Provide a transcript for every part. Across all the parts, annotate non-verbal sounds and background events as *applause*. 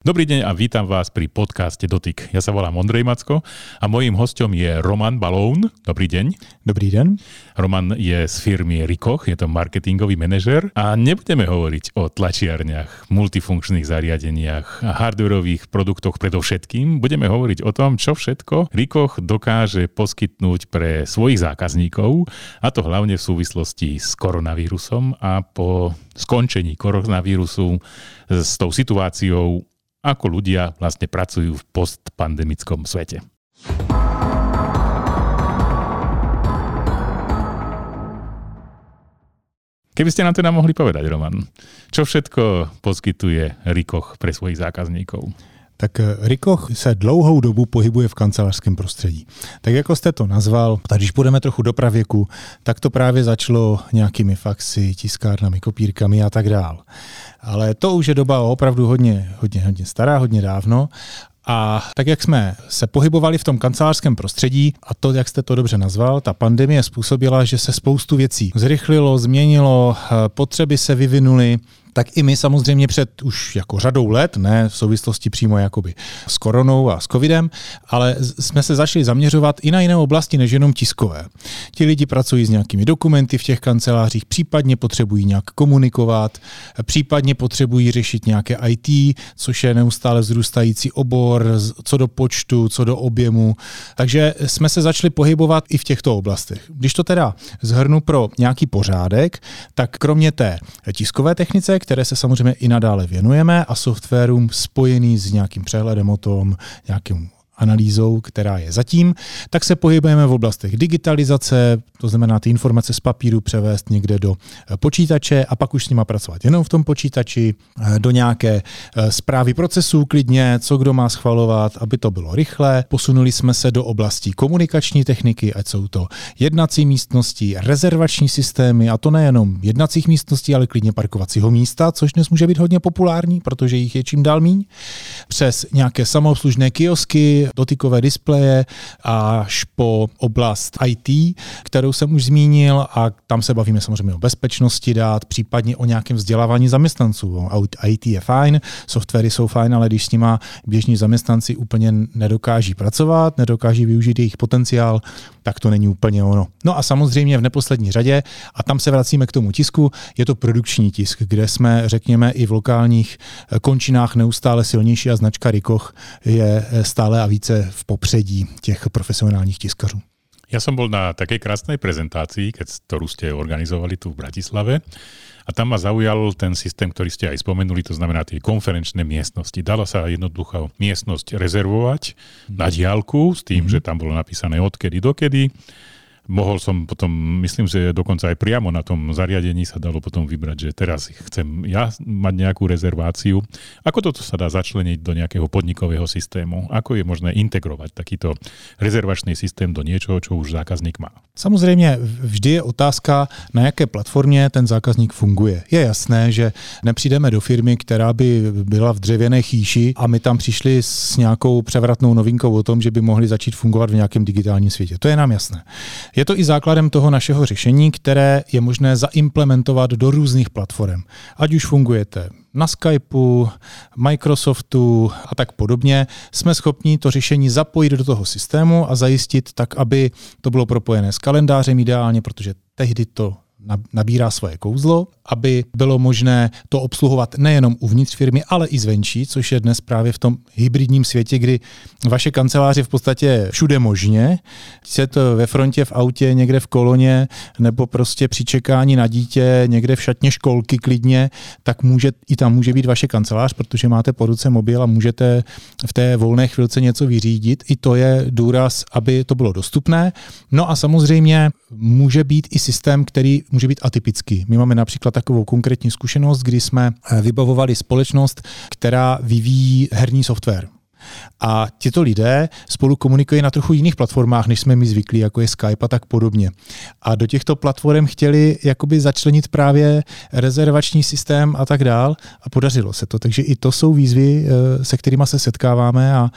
Dobrý deň a vítam vás pri podcaste Dotyk. Ja sa volám Ondrej Macko a mojím hostom je Roman Balón. Dobrý deň. Dobrý den. Roman je z firmy Rikoch, je to marketingový manažer a nebudeme hovoriť o tlačiarniach, multifunkčných zariadeniach a hardwareových produktoch predovšetkým. Budeme hovoriť o tom, čo všetko Rikoch dokáže poskytnúť pre svojich zákazníkov a to hlavne v súvislosti s koronavírusom a po skončení koronavírusu s tou situáciou ako ľudia vlastne pracujú v postpandemickom svete. Keby ste nám teda mohli povedať, Roman, čo všetko poskytuje Rikoch pre svojich zákazníkov? Tak eh, Rikoch se dlouhou dobu pohybuje v kancelářském prostředí. Tak jako jste to nazval, tak když půjdeme trochu do pravěku, tak to právě začalo nějakými faxy, tiskárnami, kopírkami a tak dál. Ale to už je doba opravdu hodně, hodně, hodně stará, hodně dávno a tak, jak jsme se pohybovali v tom kancelářském prostředí, a to, jak jste to dobře nazval, ta pandemie způsobila, že se spoustu věcí zrychlilo, změnilo, eh, potřeby se vyvinuly, tak i my samozřejmě před už jako řadou let, ne v souvislosti přímo jakoby s koronou a s covidem, ale jsme se začali zaměřovat i na jiné oblasti než jenom tiskové. Ti lidi pracují s nějakými dokumenty v těch kancelářích, případně potřebují nějak komunikovat, případně potřebují řešit nějaké IT, což je neustále vzrůstající obor, co do počtu, co do objemu. Takže jsme se začali pohybovat i v těchto oblastech. Když to teda zhrnu pro nějaký pořádek, tak kromě té tiskové technice, které se samozřejmě i nadále věnujeme a softwarům spojený s nějakým přehledem o tom, nějakým analýzou, která je zatím, tak se pohybujeme v oblastech digitalizace, to znamená ty informace z papíru převést někde do eh, počítače a pak už s nima pracovat jenom v tom počítači, eh, do nějaké zprávy eh, procesů klidně, co kdo má schvalovat, aby to bylo rychle. Posunuli jsme se do oblastí komunikační techniky, ať jsou to jednací místnosti, rezervační systémy, a to nejenom jednacích místností, ale klidně parkovacího místa, což dnes může být hodně populární, protože jich je čím dál míň, přes nějaké samoobslužné kiosky, dotykové displeje až po oblast IT, kterou jsem už zmínil a tam se bavíme samozřejmě o bezpečnosti dát, případně o nějakém vzdělávání zaměstnanců. IT je fajn, softwary jsou fajn, ale když s nima běžní zaměstnanci úplně nedokáží pracovat, nedokáží využít jejich potenciál, tak to není úplně ono. No a samozřejmě v neposlední řadě, a tam se vracíme k tomu tisku, je to produkční tisk, kde jsme, řekněme, i v lokálních končinách neustále silnější a značka Rikoch je stále a více více v popředí těch profesionálních tiskařů. Ja som bol na takej krásnej prezentácii, keď, ktorú ste organizovali tu v Bratislave a tam ma zaujal ten systém, ktorý ste aj spomenuli, to znamená tie konferenčné miestnosti. Dala sa jednoducho miestnosť rezervovať na diálku s tým, mm-hmm. že tam bolo napísané odkedy dokedy mohol som potom, myslím, že dokonca aj priamo na tom zariadení sa dalo potom vybrať, že teraz chcem ja mať nejakú rezerváciu. Ako toto sa dá začleniť do nejakého podnikového systému? Ako je možné integrovať takýto rezervačný systém do niečoho, čo už zákazník má? Samozřejmě vždy je otázka, na jaké platformě ten zákazník funguje. Je jasné, že nepřijdeme do firmy, která by byla v dřevěné chýši a my tam přišli s nějakou převratnou novinkou o tom, že by mohli začít fungovat v nějakém digitálním světě. To je nám jasné. Je to i základem toho našeho řešení, které je možné zaimplementovat do různých platform. Ať už fungujete na Skypeu, Microsoftu a tak podobně, jsme schopni to řešení zapojit do toho systému a zajistit tak, aby to bylo propojené s kalendářem ideálně, protože tehdy to nabírá svoje kouzlo, aby bylo možné to obsluhovat nejenom uvnitř firmy, ale i zvenčí, což je dnes právě v tom hybridním světě, kdy vaše kanceláře v podstatě všude možně, se to ve frontě, v autě, někde v koloně, nebo prostě při čekání na dítě, někde v šatně školky klidně, tak může, i tam může být vaše kancelář, protože máte po ruce mobil a můžete v té volné chvilce něco vyřídit. I to je důraz, aby to bylo dostupné. No a samozřejmě může být i systém, který může být atypický. My máme například takovou konkrétní zkušenost, kdy jsme eh, vybavovali společnost, která vyvíjí herní software. A tito lidé spolu komunikují na trochu jiných platformách, než jsme my zvyklí, jako je Skype a tak podobně. A do těchto platform chtěli jakoby začlenit právě rezervační systém a tak dál a podařilo se to. Takže i to jsou výzvy, eh, se kterými se setkáváme a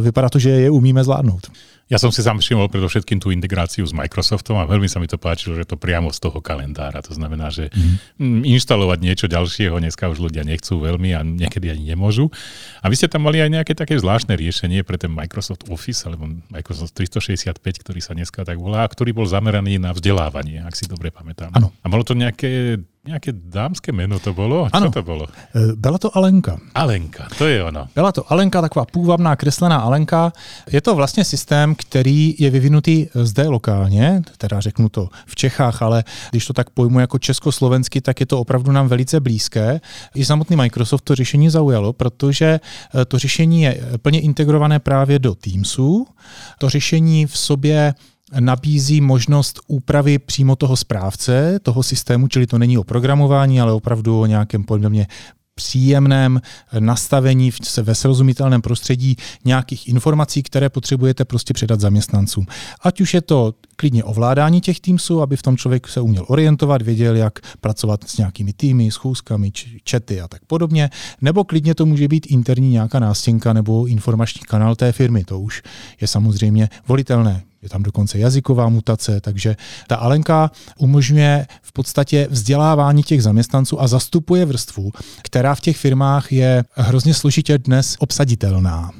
vypadá to, že je umíme zvládnout. Ja som si sám všimol predovšetkým tú integráciu s Microsoftom a veľmi sa mi to páčilo, že to priamo z toho kalendára. To znamená, že mm. inštalovať niečo ďalšieho dneska už ľudia nechcú veľmi a niekedy ani nemôžu. A vy ste tam mali aj nejaké také zvláštne riešenie pre ten Microsoft Office alebo Microsoft 365, ktorý sa dneska tak volá, a ktorý bol zameraný na vzdelávanie, ak si dobre pamätám. Ano. A malo to nejaké Nějaké dámské jméno to bylo? Ano, Co to bylo? E, byla to Alenka. Alenka, to je ono. Byla to Alenka, taková půvabná kreslená Alenka. Je to vlastně systém, který je vyvinutý zde lokálně, teda řeknu to v Čechách, ale když to tak pojmu jako československy, tak je to opravdu nám velice blízké. I samotný Microsoft to řešení zaujalo, protože e, to řešení je plně integrované právě do Teamsu. To řešení v sobě nabízí možnost úpravy přímo toho správce, toho systému, čili to není o programování, ale opravdu o nějakém podle příjemném nastavení ve srozumitelném prostředí nějakých informací, které potřebujete prostě předat zaměstnancům. Ať už je to klidně ovládání těch týmsů, aby v tom člověk se uměl orientovat, věděl, jak pracovat s nějakými týmy, schůzkami, čety a tak podobně, nebo klidně to může být interní nějaká nástěnka nebo informační kanál té firmy. To už je samozřejmě volitelné je tam dokonce jazyková mutace, takže ta Alenka umožňuje v podstatě vzdělávání těch zaměstnanců a zastupuje vrstvu, která v těch firmách je hrozně složitě dnes obsaditelná.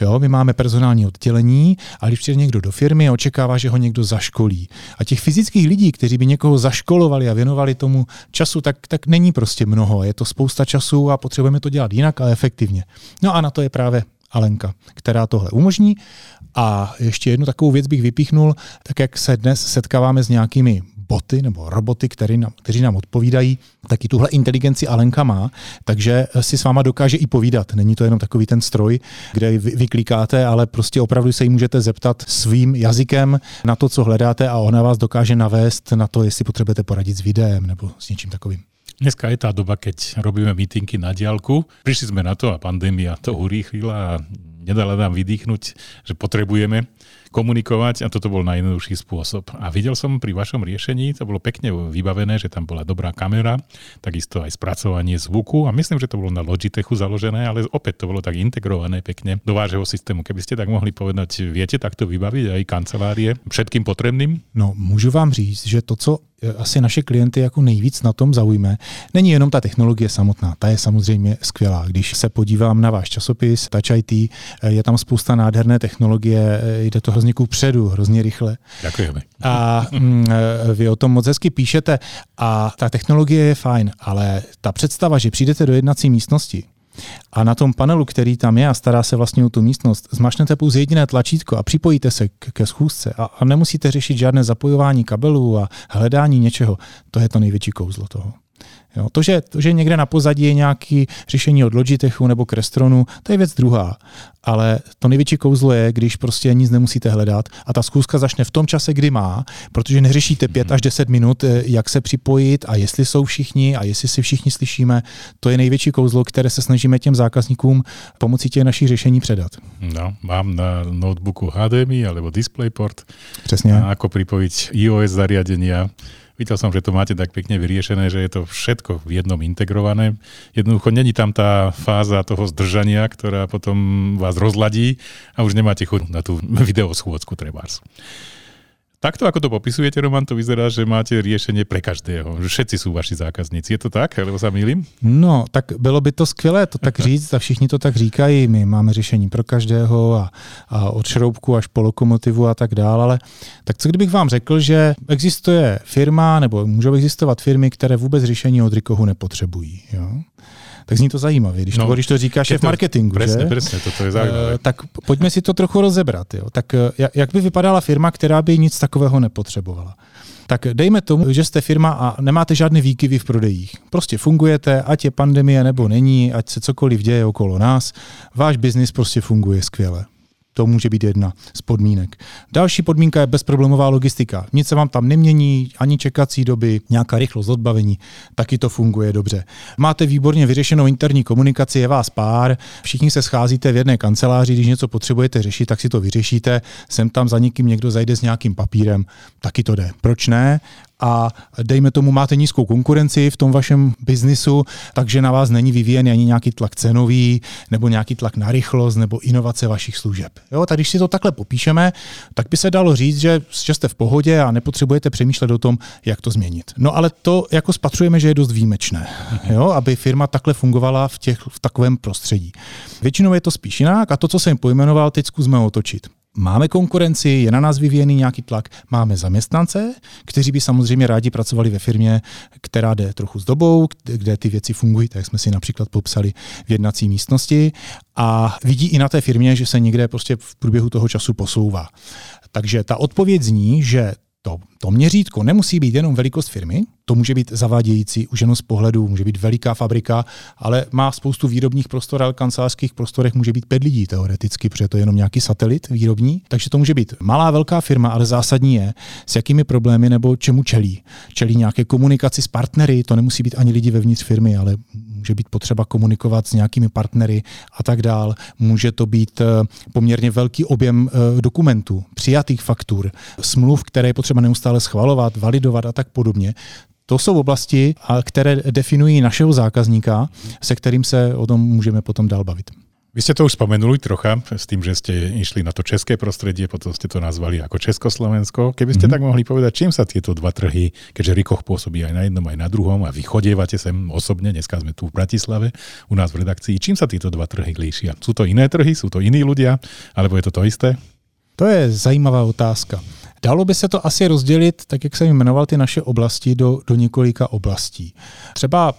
Jo, my máme personální oddělení a když přijde někdo do firmy, očekává, že ho někdo zaškolí. A těch fyzických lidí, kteří by někoho zaškolovali a věnovali tomu času, tak, tak není prostě mnoho. Je to spousta času a potřebujeme to dělat jinak a efektivně. No a na to je právě Alenka, která tohle umožní. A ještě jednu takovou věc bych vypíchnul, tak jak se dnes setkáváme s nějakými boty nebo roboty, který nám, kteří nám odpovídají, tak i tuhle inteligenci Alenka má, takže si s váma dokáže i povídat. Není to jenom takový ten stroj, kde vy, vyklikáte, ale prostě opravdu se jí můžete zeptat svým jazykem na to, co hledáte a ona vás dokáže navést na to, jestli potřebujete poradit s videem nebo s něčím takovým. Dneska je tá doba, keď robíme mítinky na diálku. Prišli sme na to a pandémia to urýchlila a nedala nám vydýchnuť, že potrebujeme komunikovať a toto bol najjednoduchší spôsob. A videl som pri vašom riešení, to bolo pekne vybavené, že tam bola dobrá kamera, takisto aj spracovanie zvuku a myslím, že to bolo na Logitechu založené, ale opäť to bolo tak integrované pekne do vášho systému. Keby ste tak mohli povedať, viete takto vybaviť aj kancelárie všetkým potrebným? No, můžu vám říct, že to, co asi naše klienty jako nejvíc na tom zaujme, není jenom ta technologie samotná, ta je samozřejmě skvělá. Když se podívám na váš časopis Touch IT, je tam spousta nádherné technologie, jde to hrozně ku předu, hrozně rychle. Děkujeme. A mm, vy o tom moc hezky píšete a ta technologie je fajn, ale ta představa, že přijdete do jednací místnosti, a na tom panelu, který tam je a stará se vlastně o tu místnost, zmašnete pouze jediné tlačítko a připojíte se k, ke schůzce a, a nemusíte řešit žádné zapojování kabelů a hledání něčeho. To je to největší kouzlo toho. Jo, to, že, to, že někde na pozadí je nějaké řešení od Logitechu nebo Crestronu, to je věc druhá. Ale to největší kouzlo je, když prostě nic nemusíte hledat a ta zkouška začne v tom čase, kdy má, protože neřešíte 5 až 10 minut, eh, jak se připojit a jestli jsou všichni a jestli si všichni slyšíme. To je největší kouzlo, které se snažíme těm zákazníkům pomocí těch našich řešení předat. No, mám na notebooku HDMI alebo DisplayPort. Přesně. A ako pripojiť iOS zariadenia Videl som, že to máte tak pekne vyriešené, že je to všetko v jednom integrované. Jednoducho není tam tá fáza toho zdržania, ktorá potom vás rozladí a už nemáte chuť na tú *laughs* videoschôdzku trebárs. Takto, ako to popisujete, Roman, to vyzerá, že máte riešenie pre každého. Že všetci sú vaši zákazníci. Je to tak, alebo sa mýlim? No, tak bylo by to skvělé to tak říct a všichni to tak říkají. My máme řešení pro každého a, a od šroubku až po lokomotivu a tak dále. Ale tak co kdybych vám řekl, že existuje firma nebo můžou existovat firmy, které vůbec řešení od Rikohu nepotřebují. Jo? Tak zní to zajímavě, když, no, to, když to říkáš je v marketingu. Presne, že? presne, toto je zajímavé. Uh, tak pojďme si to trochu rozebrat. Jo. Tak uh, jak by vypadala firma, která by nic takového nepotřebovala? Tak dejme tomu, že jste firma a nemáte žádné výkyvy v prodejích. Prostě fungujete, ať je pandemie nebo není, ať se cokoliv děje okolo nás, váš biznis prostě funguje skvěle. To může být jedna z podmínek. Další podmínka je bezproblémová logistika. Nic se vám tam nemění, ani čekací doby, nějaká rychlost odbavení, taky to funguje dobře. Máte výborně vyřešenou interní komunikaci, je vás pár, všichni se scházíte v jedné kanceláři, když něco potřebujete řešit, tak si to vyřešíte. Sem tam za někým někdo zajde s nějakým papírem, taky to jde. Proč ne? A dejme tomu, máte nízkou konkurenci v tom vašem biznisu, takže na vás není vyvíjen ani nějaký tlak cenový, nebo nějaký tlak na rychlost, nebo inovace vašich služeb. Jo, tak když si to takhle popíšeme, tak by se dalo říct, že, že jste v pohodě a nepotřebujete přemýšlet o tom, jak to změnit. No ale to jako spatřujeme, že je dost výjimečné, jo, aby firma takhle fungovala v, těch, v takovém prostředí. Většinou je to spíš jinak a to, co jsem pojmenoval, teď zkusme otočit. Máme konkurenci, je na nás vyvíjený nějaký tlak, máme zaměstnance, kteří by samozřejmě rádi pracovali ve firmě, která jde trochu s dobou, kde ty věci fungují, tak jsme si například popsali v jednací místnosti a vidí i na té firmě, že se někde prostě v průběhu toho času posouvá. Takže ta odpověď zní, že to, to měřítko nemusí být jenom velikost firmy, to může být zavádějící už jenom z pohledu, může být veliká fabrika, ale má spoustu výrobních prostor, ale kancelářských prostorech může být pět lidí teoreticky, protože to je jenom nějaký satelit výrobní. Takže to může být malá, velká firma, ale zásadní je, s jakými problémy nebo čemu čelí. Čelí nějaké komunikaci s partnery, to nemusí být ani lidi vevnitř firmy, ale může být potřeba komunikovat s nějakými partnery a tak dál. Může to být eh, poměrně velký objem eh, dokumentů, přijatých faktur, smluv, které je potřeba neustále schvalovat, validovat a tak podobně. To jsou oblasti, které definují našeho zákazníka, se kterým se o tom můžeme potom dál bavit. Vy ste to už spomenuli trocha s tým, že ste išli na to české prostredie, potom ste to nazvali ako Československo. Keby ste mm-hmm. tak mohli povedať, čím sa tieto dva trhy, keďže Rikoch pôsobí aj na jednom, aj na druhom a vy chodievate sem osobne, dneska sme tu v Bratislave, u nás v redakcii, čím sa tieto dva trhy líšia? Sú to iné trhy, sú to iní ľudia, alebo je to to isté? To je zajímavá otázka. Dalo by se to asi rozdělit, tak jak jsem jmenoval ty naše oblasti, do, do několika oblastí. Třeba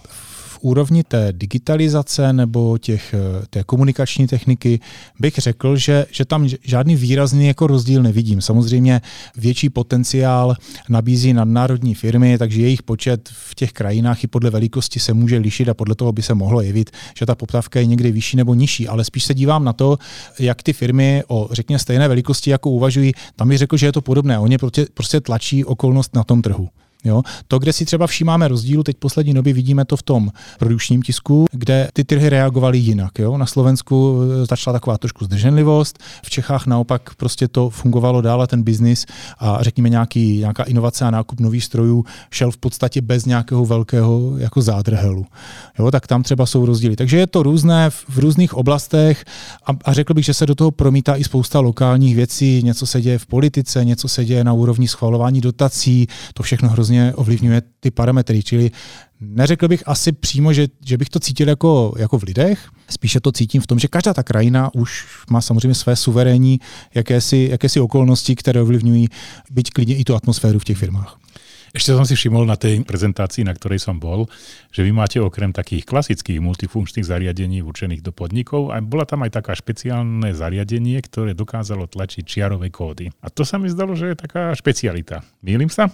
úrovni té digitalizace nebo těch, eh, té komunikační techniky bych řekl, že, že tam žádný výrazný jako rozdíl nevidím. Samozřejmě větší potenciál nabízí nadnárodní firmy, takže jejich počet v těch krajinách i podle velikosti se může lišit a podle toho by se mohlo jevit, že ta poptávka je někdy vyšší nebo nižší, ale spíš se dívám na to, jak ty firmy o řekněme stejné velikosti jako uvažují, tam bych řekl, že je to podobné. Oni prostě, prostě tlačí okolnost na tom trhu. Jo? To, kde si třeba všímáme rozdílu, teď poslední době vidíme to v tom produkčním tisku, kde ty trhy reagovaly jinak. Jo? Na Slovensku eh, začala taková trošku zdrženlivost, v Čechách naopak prostě to fungovalo dál a ten biznis a řekněme nějaký, nějaká inovace a nákup nových strojů šel v podstatě bez nějakého velkého jako zádrhelu. Jo? Tak tam třeba jsou rozdíly. Takže je to různé v různých oblastech a, a řekl bych, že se do toho promítá i spousta lokálních věcí. Něco se děje v politice, něco se děje na úrovni schvalování dotací, to všechno hrozně hrozně ovlivňuje ty parametry. Čili neřekl bych asi přímo, že, že bych to cítil jako, jako v lidech, spíše to cítím v tom, že každá ta krajina už má samozřejmě své suverénní jakési, jakési okolnosti, které ovlivňují byť klidně i tu atmosféru v těch firmách. Ešte som si všimol na tej prezentácii, na ktorej som bol, že vy máte okrem takých klasických multifunkčných zariadení určených do podnikov, a bola tam aj taká špeciálne zariadenie, ktoré dokázalo tlačiť čiarové kódy. A to sa mi zdalo, že je taká špecialita. Mýlim sa?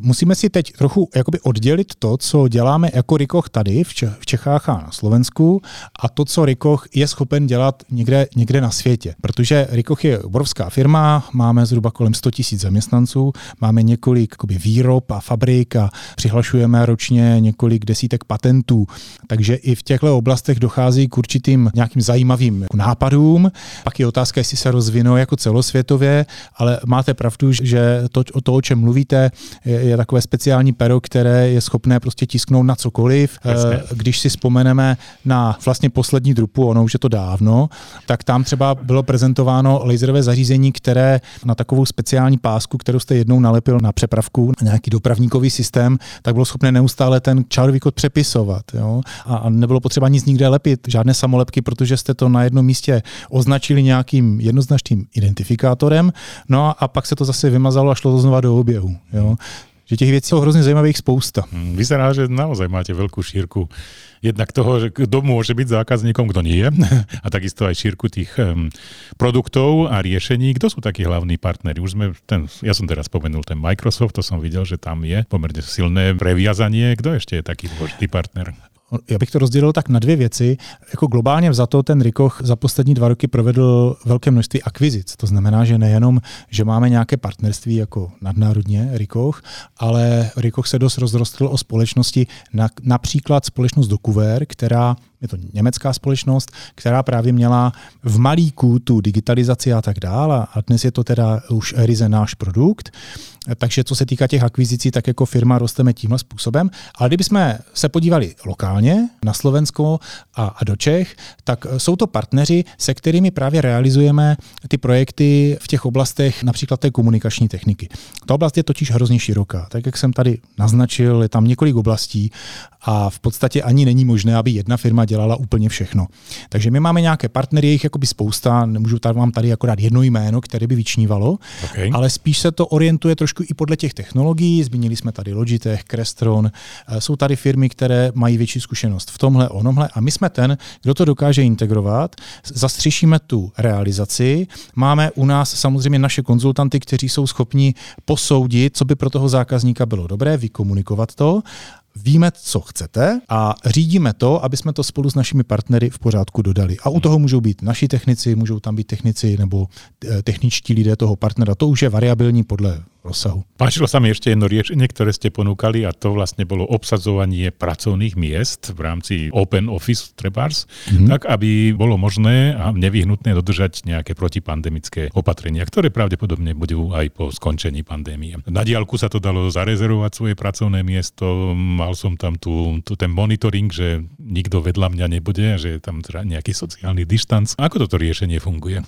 Musíme si teď trochu jakoby oddělit to, co děláme jako Rikoch tady v Čechách a na Slovensku a to, co Rikoch je schopen dělat někde, někde na světě. Protože Rikoch je obrovská firma, máme zhruba kolem 100 000 zaměstnanců, máme několik jakoby, výrob a fabrik a přihlašujeme ročně několik desítek patentů. Takže i v těchto oblastech dochází k určitým nějakým zajímavým jako nápadům. Pak je otázka, jestli se rozvinou jako celosvětově, ale máte pravdu, že to, o to, o čem mluvíte, je, takové speciální pero, které je schopné prostě tisknout na cokoliv. Jasně. Eh, když si vzpomeneme na vlastně poslední drupu, ono už je to dávno, tak tam třeba bylo prezentováno laserové zařízení, které na takovou speciální pásku, kterou jste jednou nalepil na přepravku, na nějaký dopravníkový systém, tak bylo schopné neustále ten čárový kód přepisovat. Jo? A nebylo potřeba nic nikde lepit, žádné samolepky, protože jste to na jednom místě označili nějakým jednoznačným identifikátorem, no a pak se to zase vymazalo a šlo to znova do oběhu. Jo? Že těch věcí jsou hrozně zajímavých spousta. Hmm, vyzerá, že naozaj máte veľkú šírku jednak toho, že kto môže byť zákazníkom, kto nie, *laughs* a takisto aj šírku tých um, produktov a riešení. Kto sú takí hlavní partnery? Už sme ten, ja som teraz spomenul ten Microsoft, to som videl, že tam je pomerne silné previazanie. Kto ešte je taký dôležitý partner? Já bych to rozdělil tak na dvě věci. Jako globálně vzato ten Rikoch za poslední dva roky provedl velké množství akvizic. To znamená, že nejenom, že máme nějaké partnerství jako nadnárodně Rikoch, ale Rikoch se dost rozrostl o společnosti, na, například společnost Dokuver, která je to německá společnost, která právě měla v malíku tu digitalizaci a tak dále a dnes je to teda už ryze náš produkt. Takže co se týká těch akvizicí, tak jako firma rosteme tímhle způsobem. Ale kdybychom se podívali lokálně na Slovensko a, a do Čech, tak jsou to partneři, se kterými právě realizujeme ty projekty v těch oblastech například té komunikační techniky. Ta oblast je totiž hrozně široká. Tak jak jsem tady naznačil, je tam několik oblastí a v podstatě ani není možné, aby jedna firma dělala úplně všechno. Takže my máme nějaké partnery, jich jakoby spousta, nemůžu tady, mám tady akorát jedno jméno, které by vyčnívalo, okay. ale spíš se to orientuje trošku i podle těch technologií. Zmínili jsme tady Logitech, Crestron, eh, jsou tady firmy, které mají větší zkušenost v tomhle, onomhle a my jsme ten, kdo to dokáže integrovat, zastřešíme tu realizaci, máme u nás samozřejmě naše konzultanty, kteří jsou schopni posoudit, co by pro toho zákazníka bylo dobré, vykomunikovat to víme, co chcete a řídíme to, aby jsme to spolu s našimi partnery v pořádku dodali. A u toho můžou být naši technici, můžou tam být technici nebo eh, techničtí lidé toho partnera. To už je variabilní podle rozsahu. Páčilo sa mi ešte jedno riešenie, ktoré ste ponúkali a to vlastne bolo obsadzovanie pracovných miest v rámci Open Office trebárs, mm-hmm. tak aby bolo možné a nevyhnutné dodržať nejaké protipandemické opatrenia, ktoré pravdepodobne budú aj po skončení pandémie. Na diálku sa to dalo zarezervovať svoje pracovné miesto, mal som tam tu, tu ten monitoring, že nikto vedľa mňa nebude, že je tam teda nejaký sociálny distanc. Ako toto riešenie funguje?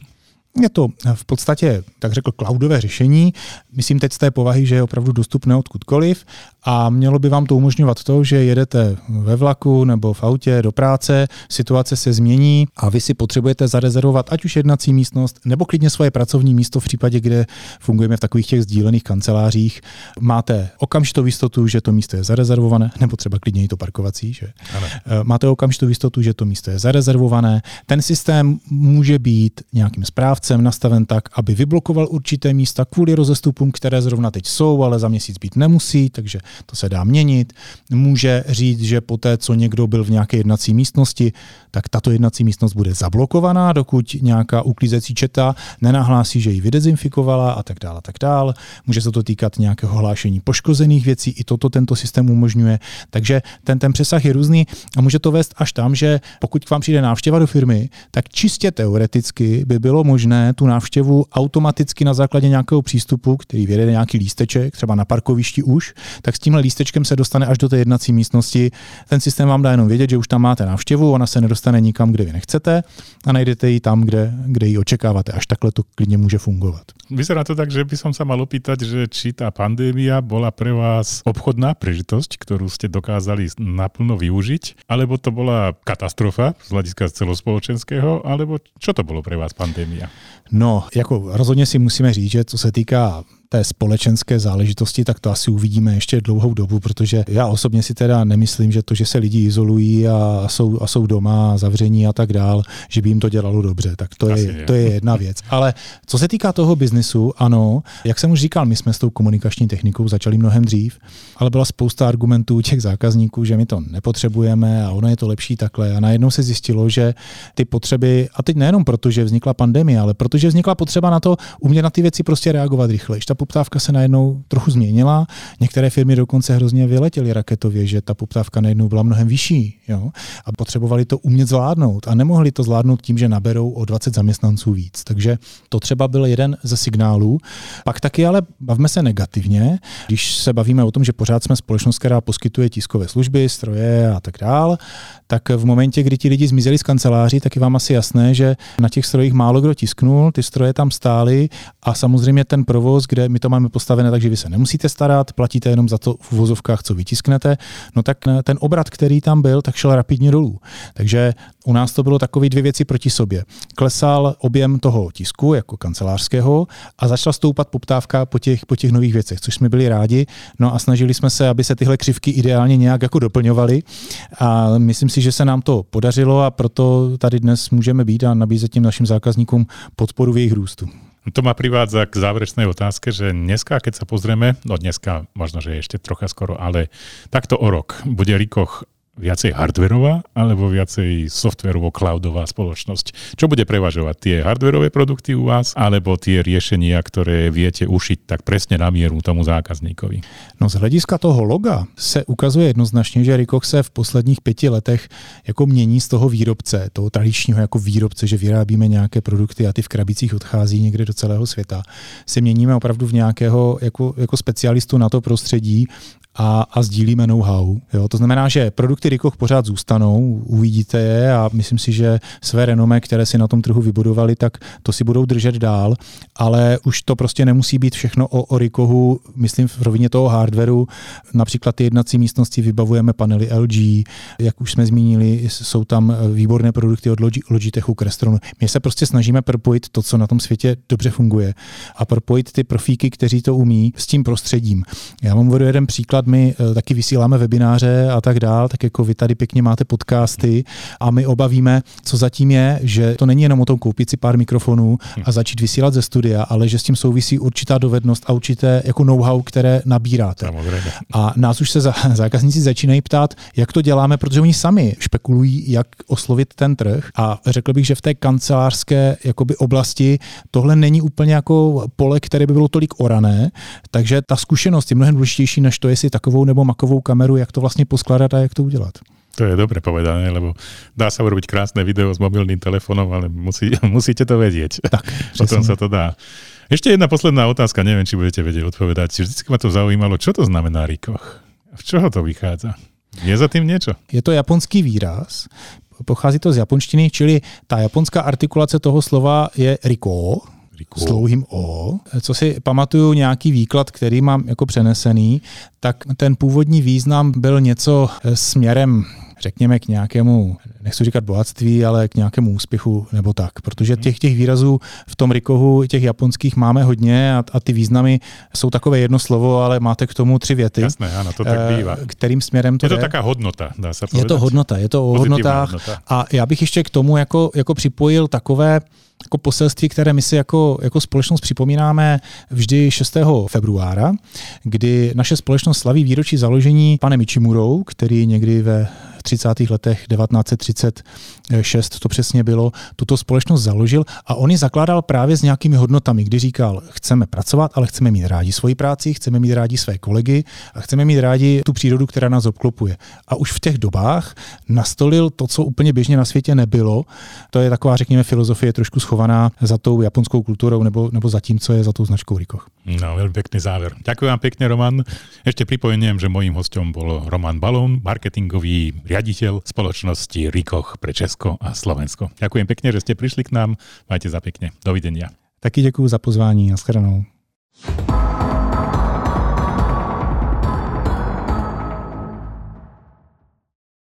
Je to v podstatě, tak řekl, cloudové řešení. Myslím teď z té povahy, že je opravdu dostupné odkudkoliv a mělo by vám to umožňovat to, že jedete ve vlaku nebo v autě do práce, situace se změní a vy si potřebujete zarezervovat ať už jednací místnost nebo klidně svoje pracovní místo v případě, kde fungujeme v takových těch sdílených kancelářích. Máte okamžitou jistotu, že to místo je zarezervované, nebo třeba klidně i to parkovací, že? Ano. Eh, máte okamžitou jistotu, že to místo je zarezervované. Ten systém může být nějakým správcem nastaven tak, aby vyblokoval určité místa kvůli rozestupům, které zrovna teď jsou, ale za měsíc být nemusí, takže to se dá měnit. Může říct, že poté, co někdo byl v nějaké jednací místnosti, tak tato jednací místnost bude zablokovaná, dokud nějaká uklízecí četa nenahlásí, že ji vydezinfikovala a tak dále, tak dále. Může se to týkat nějakého hlášení poškozených věcí, i toto tento systém umožňuje. Takže ten, ten přesah je různý a může to vést až tam, že pokud k vám přijde návštěva do firmy, tak čistě teoreticky by bylo možné tu návštěvu automaticky na základě nějakého přístupu, který vyjede nějaký lísteček, třeba na parkovišti už, tak s tímhle lístečkem se dostane až do té jednací místnosti. Ten systém vám dá jenom vědět, že už tam máte návštěvu, ona se nedostane nikam, kde vy nechcete a najdete ji tam, kde, kde ji očekáváte. Až takhle to klidně může fungovat. Vyzerá to tak, že by som sa mal opýtať, že či tá pandémia bola pre vás obchodná prežitosť, ktorú ste dokázali naplno využiť, alebo to bola katastrofa z hľadiska celospoločenského, alebo čo to bolo pre vás pandémia? No, jako rozhodně si musíme říct, že co se týká té společenské záležitosti, tak to asi uvidíme ještě dlouhou dobu, protože já osobně si teda nemyslím, že to, že se lidi izolují a jsou, a jsou doma zavření a tak dál, že by jim to dělalo dobře. Tak to je, je, to je jedna věc. Ale co se týká toho biznisu, ano, jak jsem už říkal, my jsme s tou komunikační technikou začali mnohem dřív, ale byla spousta argumentů těch zákazníků, že my to nepotřebujeme a ono je to lepší takhle. A najednou se zjistilo, že ty potřeby, a teď nejenom proto, že vznikla pandemie, ale protože vznikla potřeba na to umět na ty věci prostě reagovat rychle. Ta poptávka se najednou trochu změnila. Některé firmy dokonce hrozně vyletěly raketově, že ta poptávka najednou byla mnohem vyšší. Jo? A potřebovali to umět zvládnout. A nemohli to zvládnout tím, že naberou o 20 zaměstnanců víc. Takže to třeba byl jeden ze signálů. Pak taky ale bavme se negativně, když se bavíme o tom, že pořád jsme společnost, která poskytuje tiskové služby, stroje a tak dál, tak v momentě, kdy ti lidi zmizeli z kanceláří, tak je vám asi jasné, že na těch strojích málo kdo tisknul, ty stroje tam stály a samozřejmě ten provoz, kde my to máme postavené tak, že vy se nemusíte starat, platíte jenom za to v vozovkách, co vytisknete, no tak ten obrat, který tam byl, tak šel rapidně dolů. Takže u nás to bylo takové dvě věci proti sobě. Klesal objem toho tisku jako kancelářského a začala stoupat poptávka po těch, po těch nových věcech, což jsme byli rádi. No a snažili jsme se, aby se tyhle křivky ideálně nějak jako doplňovaly. A myslím si, že se nám to podařilo a proto tady dnes můžeme být a nabízet těm našim zákazníkům podporu v jejich růstu. To ma privádza k záverečnej otázke, že dneska, keď sa pozrieme, no dneska možno, že ešte trocha skoro, ale takto o rok. Bude Rikoch viacej hardverová alebo viacej softverovo-cloudová spoločnosť? Čo bude prevažovať? Tie hardverové produkty u vás alebo tie riešenia, ktoré viete ušiť tak presne na mieru tomu zákazníkovi? No z hlediska toho loga se ukazuje jednoznačně, že Rikoch se v posledních pěti letech jako mění z toho výrobce, toho tradičního jako výrobce, že vyrábíme nějaké produkty a ty v krabicích odchází někde do celého světa, se měníme opravdu v nějakého jako, jako specialistu na to prostředí a, a sdílíme know-how. Jo? To znamená, že produkty Rikoch pořád zůstanou, uvidíte je a myslím si, že své renome, které si na tom trhu vybudovali, tak to si budou držet dál, ale už to prostě nemusí být všechno o, o Rikohu, myslím v rovině toho hardwareu. Například ty jednací místnosti vybavujeme panely LG, jak už jsme zmínili, jsou tam výborné produkty od Logitechu, Crestronu. My se prostě snažíme propojit to, co na tom světě dobře funguje a propojit ty profíky, kteří to umí, s tím prostředím. Já vám uvedu jeden příklad my eh, taky vysíláme webináře a tak dál, tak jako vy tady pěkně máte podcasty a my obavíme, co zatím je, že to není jenom o tom koupit si pár mikrofonů a začít vysílat ze studia, ale že s tím souvisí určitá dovednost a určité jako know-how, které nabíráte. A nás už se *laughs* zákazníci začínají ptát, jak to děláme, protože oni sami špekulují, jak oslovit ten trh a řekl bych, že v té kancelářské jakoby oblasti tohle není úplně jako pole, které by bylo tolik orané, takže ta zkušenost je mnohem důležitější, než to, jestli takovou nebo makovou kameru, jak to vlastně poskládat a jak to udělat. To je dobre povedané, lebo dá sa urobiť krásne video s mobilným telefónom, ale musí, *laughs* musíte to vedieť. Tak, *laughs* Potom sa to dá. Ešte jedna posledná otázka, neviem, či budete vedieť odpovedať. Vždycky ma to zaujímalo, čo to znamená rikoch? V čoho to vychádza? Je za tým niečo? Je to japonský výraz, pochází to z japonštiny, čili ta japonská artikulace toho slova je riko, Riku. s dlouhým O. Co si pamatuju nějaký výklad, který mám jako přenesený, tak ten původní význam byl něco směrem řekněme, k nějakému, nechci říkat bohatství, ale k nějakému úspěchu nebo tak. Protože hmm. těch, těch výrazů v tom Rikohu, těch japonských máme hodně a, a ty významy jsou takové jedno slovo, ale máte k tomu tři věty. Jasné, ano, to tak eh, bývá. Kterým směrem to je? to taká hodnota, dá se povedať. Je to hodnota, je to o hodnotách. Hodnota. A já bych ještě k tomu jako, jako připojil takové, jako poselství, které my si jako, jako společnost připomínáme vždy 6. februára, kdy naše společnost slaví výročí založení panem Ichimurou, který někdy ve 30. letech 1936 to přesně bylo, tuto společnost založil a on ji zakládal právě s nějakými hodnotami, kdy říkal, chceme pracovat, ale chceme mít rádi svoji práci, chceme mít rádi své kolegy a chceme mít rádi tu přírodu, která nás obklopuje. A už v těch dobách nastolil to, co úplně běžně na světě nebylo. To je taková, řekněme, filozofie trošku schovaná za tou japonskou kulturou nebo, nebo za tím, co je za tou značkou Rikoch. No, veľmi pekný záver. Ďakujem vám pekne, Roman. Ešte pripomeniem, že mojím hostom bol Roman Balón, marketingový riaditeľ spoločnosti Rikoch pre Česko a Slovensko. Ďakujem pekne, že ste prišli k nám. Majte za pekne. Dovidenia. Taky děkuji za pozvání. Naschledanou.